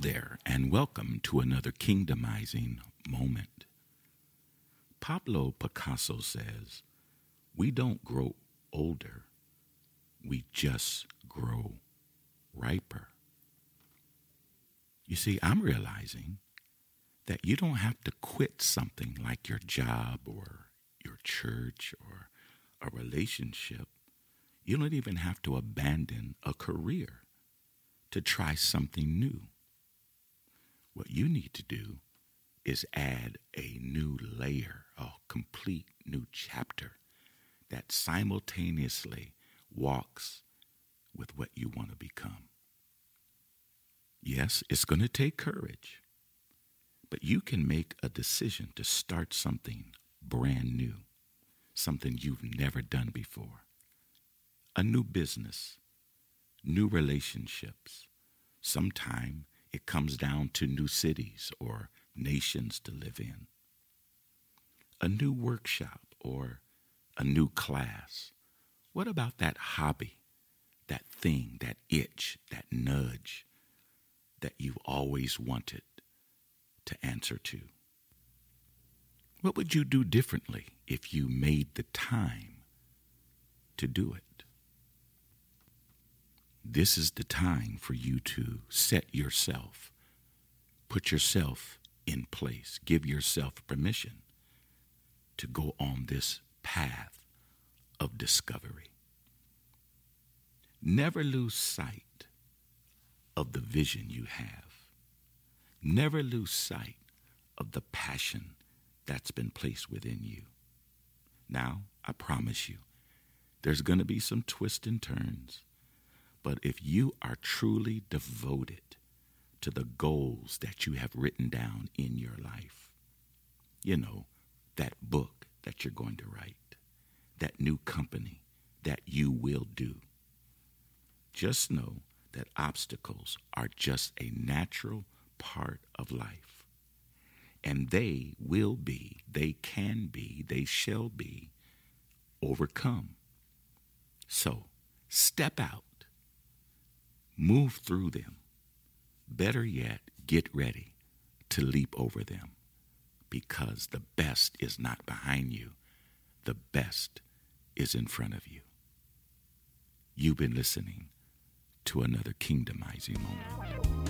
There, and welcome to another kingdomizing moment. Pablo Picasso says, We don't grow older, we just grow riper. You see, I'm realizing that you don't have to quit something like your job or your church or a relationship. You don't even have to abandon a career to try something new. What you need to do is add a new layer, a complete new chapter that simultaneously walks with what you want to become. Yes, it's going to take courage, but you can make a decision to start something brand new, something you've never done before, a new business, new relationships. Sometime it comes down to new cities or nations to live in, a new workshop or a new class. What about that hobby, that thing, that itch, that nudge that you've always wanted to answer to? What would you do differently if you made the time to do it? This is the time for you to set yourself, put yourself in place, give yourself permission to go on this path of discovery. Never lose sight of the vision you have. Never lose sight of the passion that's been placed within you. Now, I promise you, there's going to be some twists and turns, but if you are truly devoted to the goals that you have written down in your life, you know, that book that you're going to write, that new company that you will do, just know that obstacles are just a natural part of life. And they will be, they can be, they shall be overcome. So step out, move through them. Better yet, get ready to leap over them because the best is not behind you, the best is in front of you. You've been listening to another kingdomizing moment.